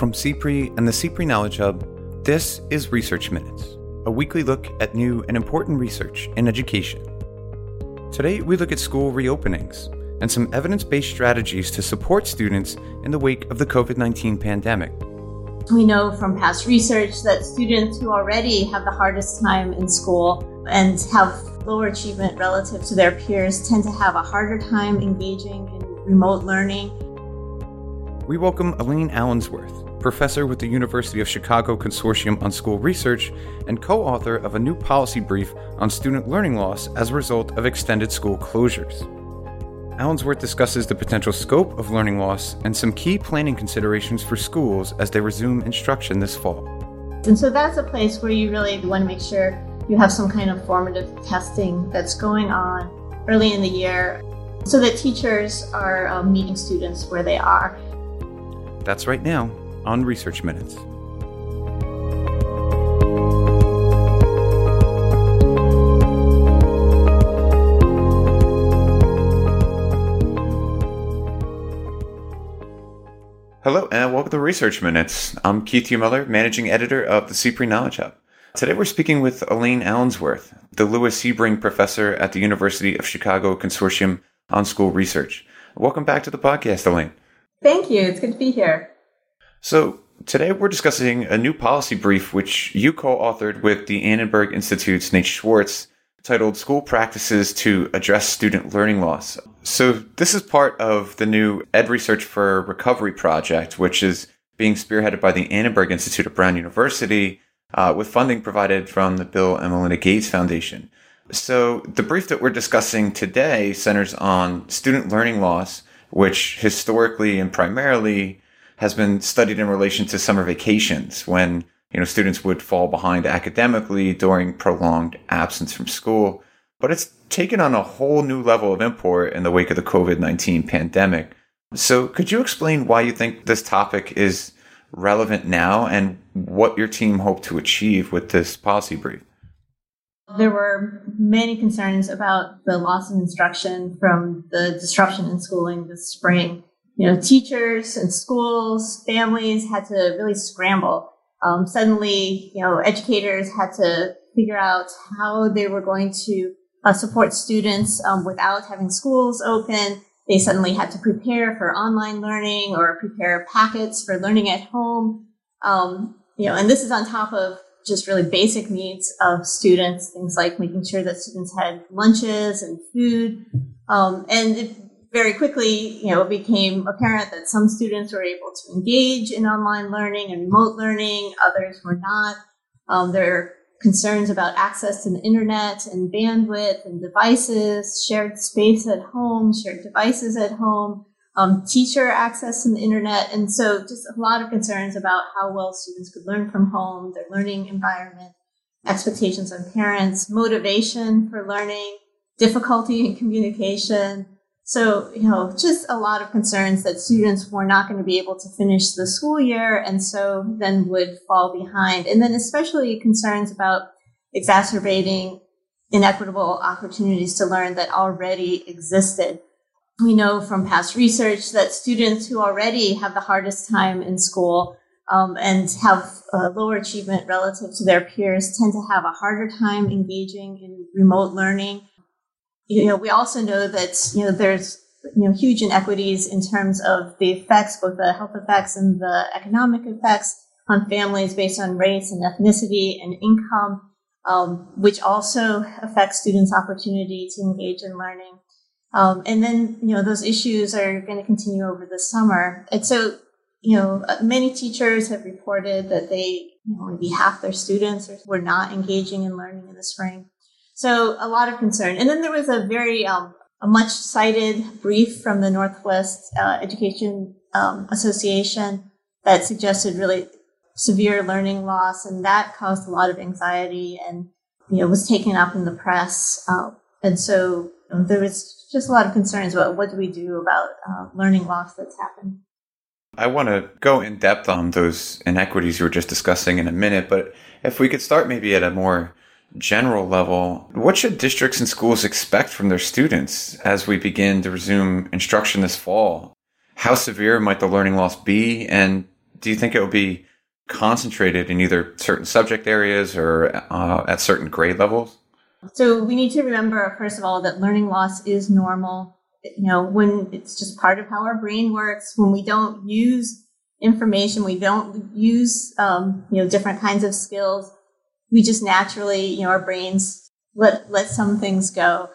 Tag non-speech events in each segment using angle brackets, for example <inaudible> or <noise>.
From CPRE and the CPRE Knowledge Hub, this is Research Minutes, a weekly look at new and important research in education. Today, we look at school reopenings and some evidence based strategies to support students in the wake of the COVID 19 pandemic. We know from past research that students who already have the hardest time in school and have lower achievement relative to their peers tend to have a harder time engaging in remote learning. We welcome Elaine Allensworth, professor with the University of Chicago Consortium on School Research and co author of a new policy brief on student learning loss as a result of extended school closures. Allensworth discusses the potential scope of learning loss and some key planning considerations for schools as they resume instruction this fall. And so that's a place where you really want to make sure you have some kind of formative testing that's going on early in the year so that teachers are um, meeting students where they are. That's right now on Research Minutes. Hello and welcome to Research Minutes. I'm Keith U. Miller, Managing Editor of the CPRE Knowledge Hub. Today we're speaking with Elaine Allensworth, the Lewis Sebring Professor at the University of Chicago Consortium on School Research. Welcome back to the podcast, Elaine. Thank you. It's good to be here. So, today we're discussing a new policy brief which you co authored with the Annenberg Institute's Nate Schwartz titled School Practices to Address Student Learning Loss. So, this is part of the new Ed Research for Recovery project, which is being spearheaded by the Annenberg Institute at Brown University uh, with funding provided from the Bill and Melinda Gates Foundation. So, the brief that we're discussing today centers on student learning loss, which historically and primarily has been studied in relation to summer vacations when you know students would fall behind academically during prolonged absence from school. But it's taken on a whole new level of import in the wake of the COVID 19 pandemic. So, could you explain why you think this topic is relevant now and what your team hoped to achieve with this policy brief? There were many concerns about the loss of instruction from the disruption in schooling this spring. You know, teachers and schools, families had to really scramble. Um, suddenly, you know, educators had to figure out how they were going to uh, support students um, without having schools open they suddenly had to prepare for online learning or prepare packets for learning at home. Um, you know, and this is on top of just really basic needs of students, things like making sure that students had lunches and food. Um, and it very quickly, you know, it became apparent that some students were able to engage in online learning and remote learning, others were not. Um, there are concerns about access to the internet and bandwidth and devices, shared space at home, shared devices at home, um, teacher access to the internet. And so just a lot of concerns about how well students could learn from home, their learning environment, expectations on parents, motivation for learning, difficulty in communication, so, you know, just a lot of concerns that students were not going to be able to finish the school year and so then would fall behind. And then especially concerns about exacerbating inequitable opportunities to learn that already existed. We know from past research that students who already have the hardest time in school um, and have lower achievement relative to their peers tend to have a harder time engaging in remote learning you know, we also know that, you know, there's, you know, huge inequities in terms of the effects, both the health effects and the economic effects on families based on race and ethnicity and income, um, which also affects students' opportunity to engage in learning. Um, and then, you know, those issues are going to continue over the summer. And so, you know, many teachers have reported that they, you know, maybe half their students were not engaging in learning in the spring. So a lot of concern. And then there was a very, um, a much cited brief from the Northwest uh, Education um, Association that suggested really severe learning loss, and that caused a lot of anxiety and you know was taken up in the press. Uh, and so um, there was just a lot of concerns about what do we do about uh, learning loss that's happened. I want to go in depth on those inequities you were just discussing in a minute, but if we could start maybe at a more general level, what should districts and schools expect from their students as we begin to resume instruction this fall? How severe might the learning loss be? And Do you think it will be concentrated in either certain subject areas or uh, at certain grade levels? So we need to remember, first of all, that learning loss is normal. You know, when it's just part of how our brain works, when we don't use information, we don't use, um, you know, different kinds of skills, we just naturally, you know, our brains let, let some things go.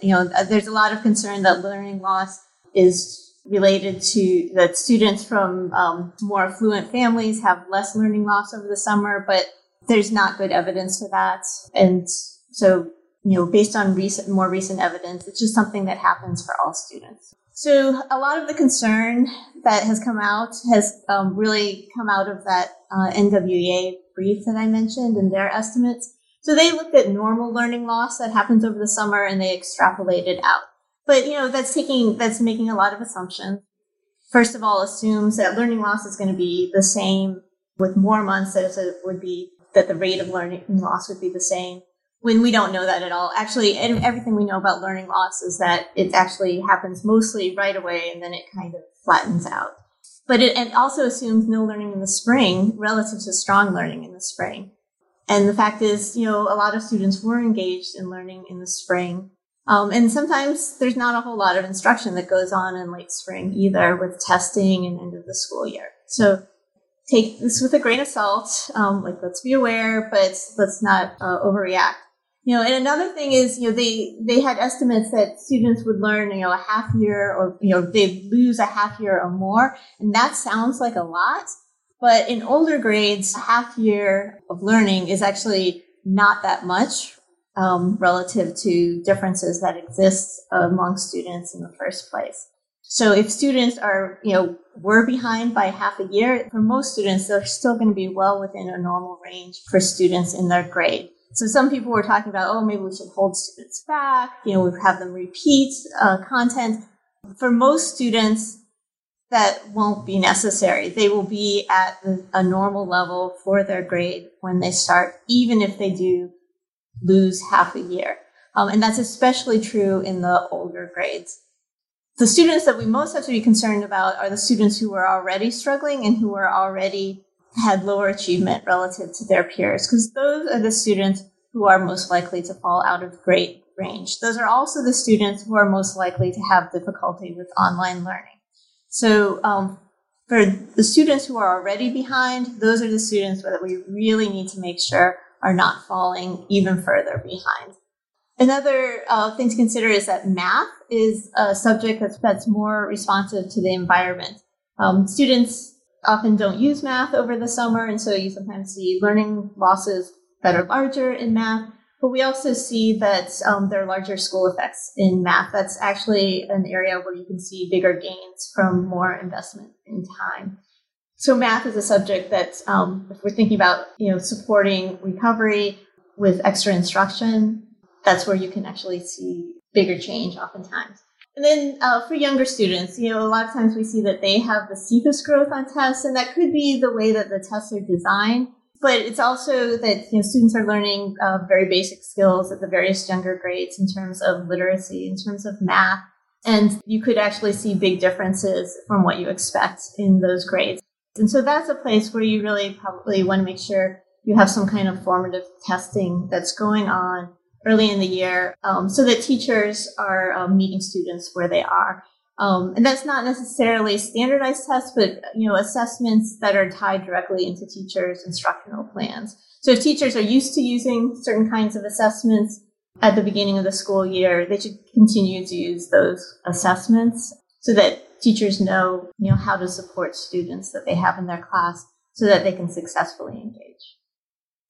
You know, there's a lot of concern that learning loss is related to that students from um, more affluent families have less learning loss over the summer, but there's not good evidence for that. And so, you know, based on recent, more recent evidence, it's just something that happens for all students. So a lot of the concern that has come out has um, really come out of that uh, NWEA brief that I mentioned and their estimates. So they looked at normal learning loss that happens over the summer and they extrapolated out. But, you know, that's taking, that's making a lot of assumptions. First of all, assumes that learning loss is going to be the same with more months as it would be, that the rate of learning loss would be the same when we don't know that at all. Actually, everything we know about learning loss is that it actually happens mostly right away and then it kind of flattens out. But it, it also assumes no learning in the spring relative to strong learning in the spring. And the fact is, you know, a lot of students were engaged in learning in the spring. Um, and sometimes there's not a whole lot of instruction that goes on in late spring either with testing and end of the school year. So take this with a grain of salt. Um, like let's be aware, but let's not uh, overreact. You know, and another thing is, you know, they they had estimates that students would learn, you know, a half year or you know they'd lose a half year or more, and that sounds like a lot. But in older grades, a half year of learning is actually not that much um, relative to differences that exist among students in the first place. So if students are, you know, were behind by half a year, for most students, they're still going to be well within a normal range for students in their grade. So some people were talking about, oh, maybe we should hold students back, you know, we have them repeat uh, content. For most students, that won't be necessary. They will be at a normal level for their grade when they start, even if they do lose half a year. Um, and that's especially true in the older grades. The students that we most have to be concerned about are the students who are already struggling and who are already had lower achievement relative to their peers, because those are the students who are most likely to fall out of grade range. Those are also the students who are most likely to have difficulty with online learning. So, um, for the students who are already behind, those are the students that we really need to make sure are not falling even further behind. Another uh, thing to consider is that math is a subject that's, that's more responsive to the environment. Um, students often don't use math over the summer, and so you sometimes see learning losses that are larger in math. But we also see that um, there are larger school effects in math. That's actually an area where you can see bigger gains from more investment in time. So math is a subject that, um, if we're thinking about, you know, supporting recovery with extra instruction, that's where you can actually see bigger change oftentimes. And then uh, for younger students, you know, a lot of times we see that they have the steepest growth on tests, and that could be the way that the tests are designed. But it's also that you know students are learning uh, very basic skills at the various younger grades in terms of literacy, in terms of math, and you could actually see big differences from what you expect in those grades. And so that's a place where you really probably want to make sure you have some kind of formative testing that's going on early in the year um, so that teachers are um, meeting students where they are. Um, and that's not necessarily standardized tests, but you know assessments that are tied directly into teachers' instructional plans. So if teachers are used to using certain kinds of assessments at the beginning of the school year, they should continue to use those assessments so that teachers know, you know, how to support students that they have in their class so that they can successfully engage.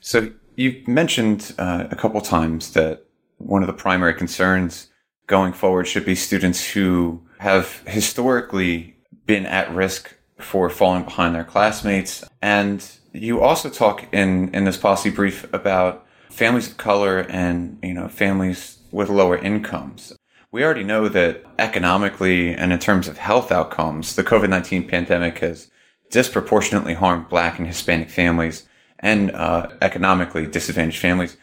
So you've mentioned uh, a couple times that one of the primary concerns going forward should be students who have historically been at risk for falling behind their classmates. And you also talk in, in this policy brief about families of color and, you know, families with lower incomes. We already know that economically and in terms of health outcomes, the COVID-19 pandemic has disproportionately harmed black and Hispanic families and uh, economically disadvantaged families.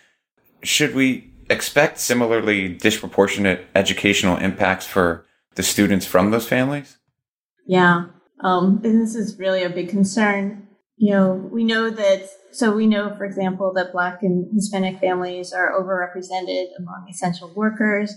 Should we expect similarly disproportionate educational impacts for the students from those families? Yeah. Um, this is really a big concern. You know, we know that, so we know, for example, that Black and Hispanic families are overrepresented among essential workers.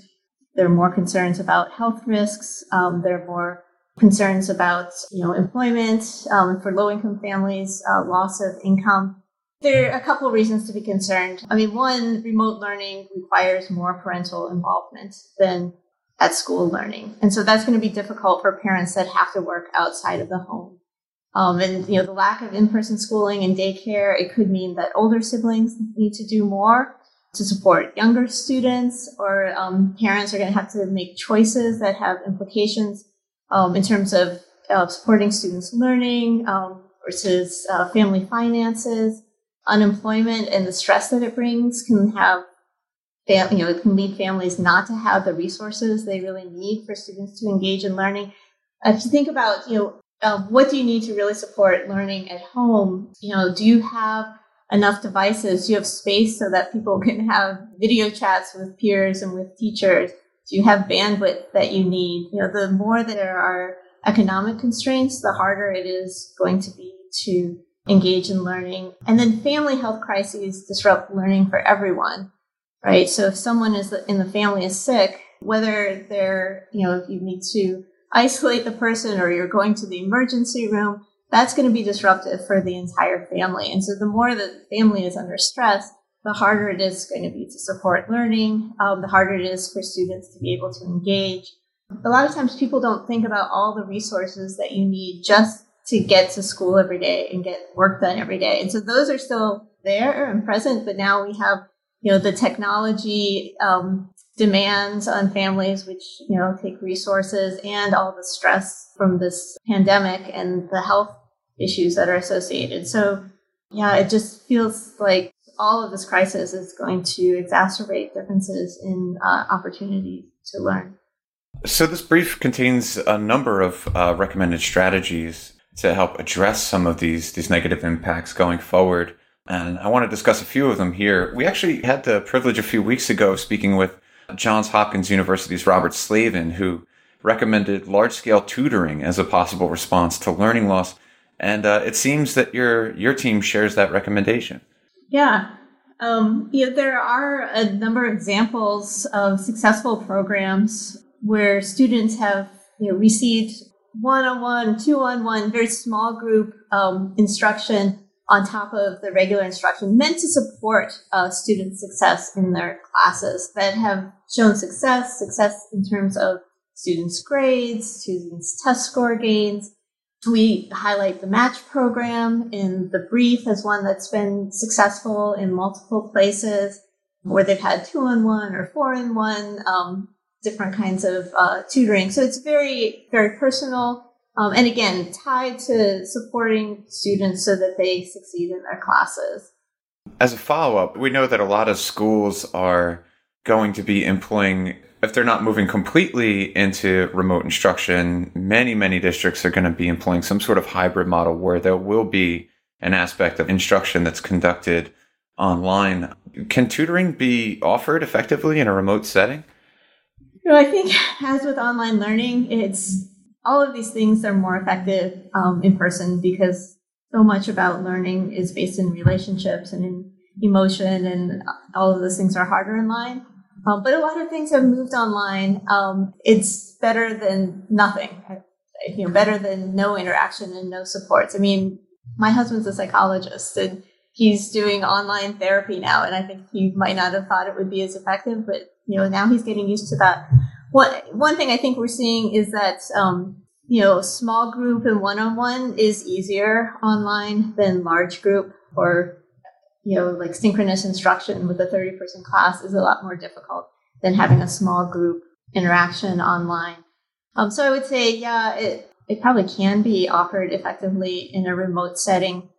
There are more concerns about health risks. Um, there are more concerns about, you know, employment um, for low income families, uh, loss of income. There are a couple of reasons to be concerned. I mean, one, remote learning requires more parental involvement than at school learning. And so that's going to be difficult for parents that have to work outside of the home. Um, and, you know, the lack of in-person schooling and daycare, it could mean that older siblings need to do more to support younger students or um, parents are going to have to make choices that have implications um, in terms of uh, supporting students learning um, versus uh, family finances unemployment and the stress that it brings can have you know, it can lead families not to have the resources they really need for students to engage in learning. If you think about, you know, uh, what do you need to really support learning at home? You know, do you have enough devices? Do you have space so that people <laughs> can have video chats with peers and with teachers? Do you have bandwidth that you need? You know, the more there are economic constraints, the harder it is going to be to engage in learning. And then family health crises disrupt learning for everyone, right? So if someone is in the family is sick, whether they're, you know, if you need to isolate the person or you're going to the emergency room, that's going to be disruptive for the entire family. And so the more that the family is under stress, the harder it is going to be to support learning, um, the harder it is for students to be able to engage. A lot of times people don't think about all the resources that you need just to get to school every day and get work done every day. And so those are still there and present, but now we have, you know, the technology um, demands on families, which, you know, take resources and all the stress from this pandemic and the health issues that are associated. So, yeah, it just feels like all of this crisis is going to exacerbate differences in uh, opportunities to learn. So, this brief contains a number of uh, recommended strategies to help address some of these these negative impacts going forward. And I want to discuss a few of them here. We actually had the privilege a few weeks ago of speaking with Johns Hopkins University's Robert Slavin, who recommended large scale tutoring as a possible response to learning loss. And uh, it seems that your your team shares that recommendation. Yeah, um, there are a number of examples of successful programs where students have you know, received one-on-one, two-on-one, very small group um, instruction on top of the regular instruction meant to support uh, student success in their classes that have shown success, success in terms of students' grades, students' test score gains. We highlight the match program in the brief as one that's been successful in multiple places where they've had two on one or four in one. Um, different kinds of uh, tutoring. So it's very, very personal. Um, and again, tied to supporting students so that they succeed in their classes. As a follow up, we know that a lot of schools are going to be employing, if they're not moving completely into remote instruction, many, many districts are going to be employing some sort of hybrid model where there will be an aspect of instruction that's conducted online. Can tutoring be offered effectively in a remote setting? You know, I think <laughs> as with online learning, it's all of these things are more effective um, in person because so much about learning is based in relationships and in emotion, and all of those things are harder in line. Um, but a lot of things have moved online. Um, it's better than nothing. You know, better than no interaction and no supports. I mean, my husband's a psychologist, and he's doing online therapy now, and I think he might not have thought it would be as effective, but you know, now he's getting used to that. One one thing I think we're seeing is that um, you know, small group and one on one is easier online than large group or you know, like synchronous instruction with a 30 person class is a lot more difficult than having a small group interaction online. Um, so I would say, yeah, it, it probably can be offered effectively in a remote setting.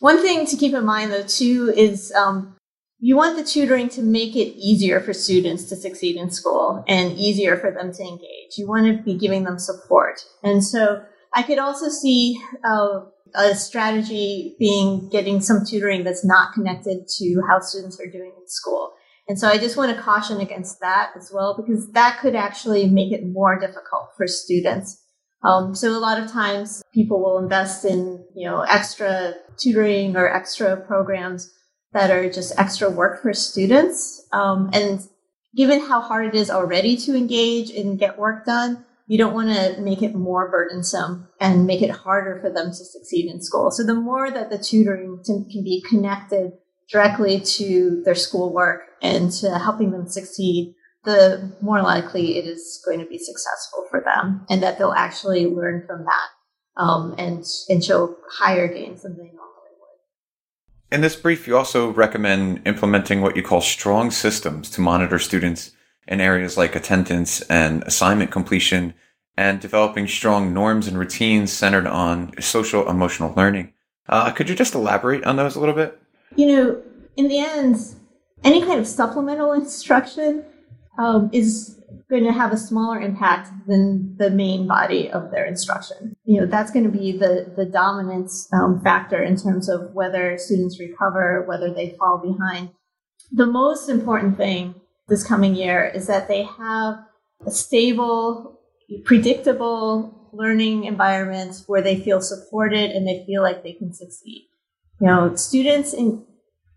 One thing to keep in mind, though, too, is um, you want the tutoring to make it easier for students to succeed in school and easier for them to engage. You want to be giving them support. And so I could also see uh, a strategy being getting some tutoring that's not connected to how students are doing in school. And so I just want to caution against that as well, because that could actually make it more difficult for students Um, so a lot of times people will invest in, you know, extra tutoring or extra programs that are just extra work for students. Um, and given how hard it is already to engage and get work done, you don't want to make it more burdensome and make it harder for them to succeed in school. So the more that the tutoring can be connected directly to their schoolwork and to helping them succeed, the more likely it is going to be successful for them and that they'll actually learn from that um, and, and show higher gains than they normally would. In this brief, you also recommend implementing what you call strong systems to monitor students in areas like attendance and assignment completion and developing strong norms and routines centered on social emotional learning. Uh, could you just elaborate on those a little bit? You know, in the end, any kind of supplemental instruction um, is going to have a smaller impact than the main body of their instruction. You know, that's going to be the, the dominant um, factor in terms of whether students recover, whether they fall behind. The most important thing this coming year is that they have a stable, predictable learning environment where they feel supported and they feel like they can succeed. You know, students in,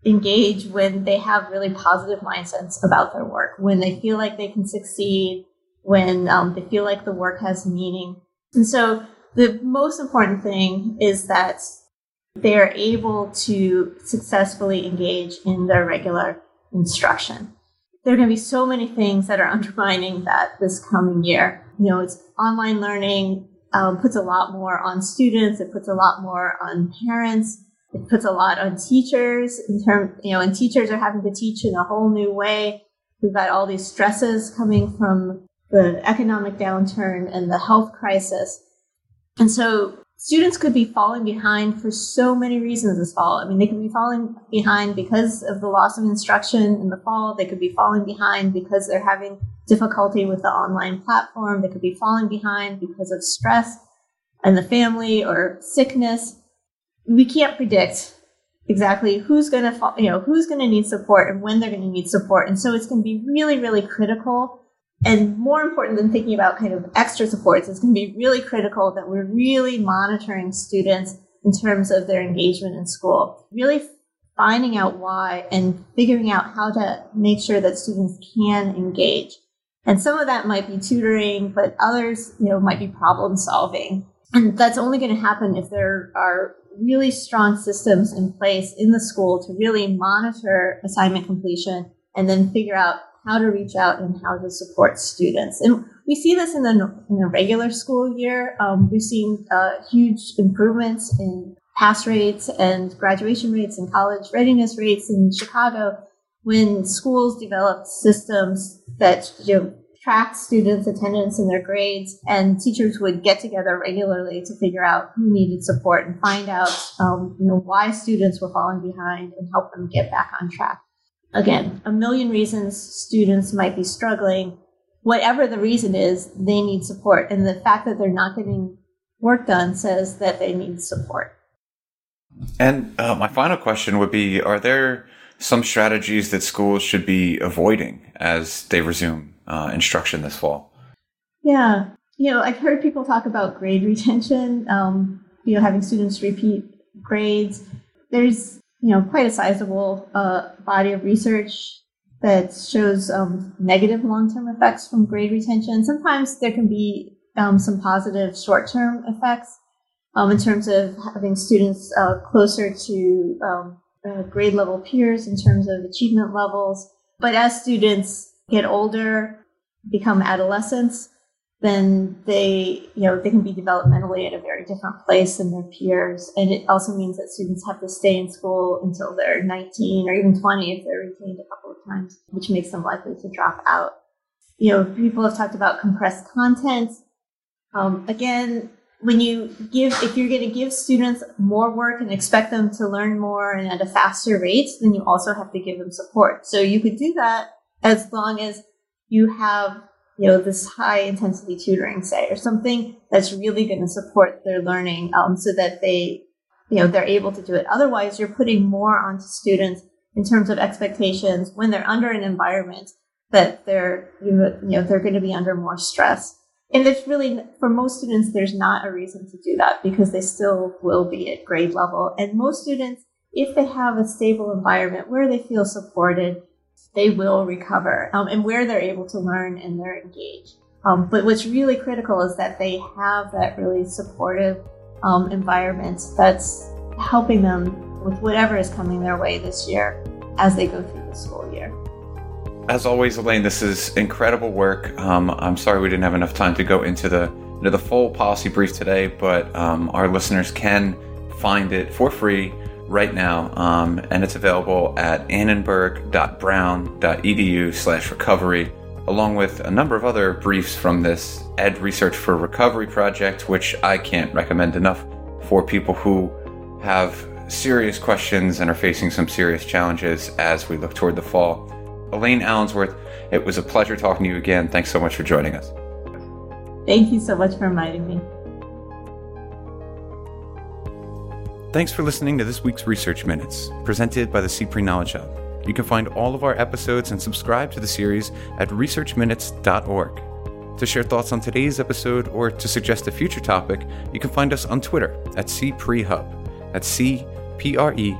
engage when they have really positive mindsets about their work, when they feel like they can succeed, when um, they feel like the work has meaning. And so the most important thing is that they are able to successfully engage in their regular instruction there are going to be so many things that are undermining that this coming year. You know, it's online learning um, puts a lot more on students. It puts a lot more on parents. It puts a lot on teachers in term, you know, and teachers are having to teach in a whole new way. We've got all these stresses coming from the economic downturn and the health crisis. And so students could be falling behind for so many reasons this fall. I mean, they could be falling behind because of the loss of instruction in the fall. They could be falling behind because they're having difficulty with the online platform. They could be falling behind because of stress and the family or sickness. We can't predict exactly who's going to you know, who's going to need support and when they're going to need support. And so it's going to be really, really critical and more important than thinking about kind of extra supports, it's going to be really critical that we're really monitoring students in terms of their engagement in school, really finding out why and figuring out how to make sure that students can engage. And some of that might be tutoring, but others, you know, might be problem solving. And that's only going to happen if there are really strong systems in place in the school to really monitor assignment completion and then figure out how to reach out and how to support students. And we see this in the, in the regular school year. Um, we've seen uh, huge improvements in pass rates and graduation rates and college readiness rates in Chicago when schools developed systems that you know, track students' attendance and their grades, and teachers would get together regularly to figure out who needed support and find out, um, you know, why students were falling behind and help them get back on track again, a million reasons students might be struggling. Whatever the reason is, they need support. And the fact that they're not getting work done says that they need support. And uh, my final question would be Are there some strategies that schools should be avoiding as they resume uh, instruction this fall? Yeah. You know, I've heard people talk about grade retention, um, you know, having students repeat grades. There's you know, quite a sizable uh, body of research that shows um, negative long-term effects from grade retention. Sometimes there can be um, some positive short-term effects um, in terms of having students uh, closer to um, uh, grade level peers in terms of achievement levels. But as students get older, become adolescents, then they, you know, they can be developmentally at a very different place than their peers. And it also means that students have to stay in school until they're 19 or even 20 if they're retained a couple of times, which makes them likely to drop out. You know, people have talked about compressed content. Um, again, when you give, if you're going to give students more work and expect them to learn more and at a faster rate, then you also have to give them support. So you could do that as long as you have you know, this high intensity tutoring, say, or something that's really going to support their learning um, so that they, you know, they're able to do it. Otherwise, you're putting more onto students in terms of expectations when they're under an environment that they're, you know, they're going to be under more stress. And it's really for most students there's not a reason to do that because they still will be at grade level. And most students if they have a stable environment where they feel supported they will recover um, and where they're able to learn and they're engaged. Um, but what's really critical is that they have that really supportive um, environment that's helping them with whatever is coming their way this year as they go through the school year as always, Elaine, this is incredible work. Um, I'm sorry we didn't have enough time to go into the into the full policy brief today, but um, our listeners can find it for free right now, um, and it's available at annenberg.brown.edu/recovery, along with a number of other briefs from this Ed Research for Recovery project, which I can't recommend enough for people who have serious questions and are facing some serious challenges as we look toward the fall. Elaine Allensworth, it was a pleasure talking to you again. Thanks so much for joining us. Thank you so much for inviting me. Thanks for listening to this week's Research Minutes, presented by the CPRE Knowledge Hub. You can find all of our episodes and subscribe to the series at researchminutes.org. To share thoughts on today's episode or to suggest a future topic, you can find us on Twitter at CPREHub. That's C P R E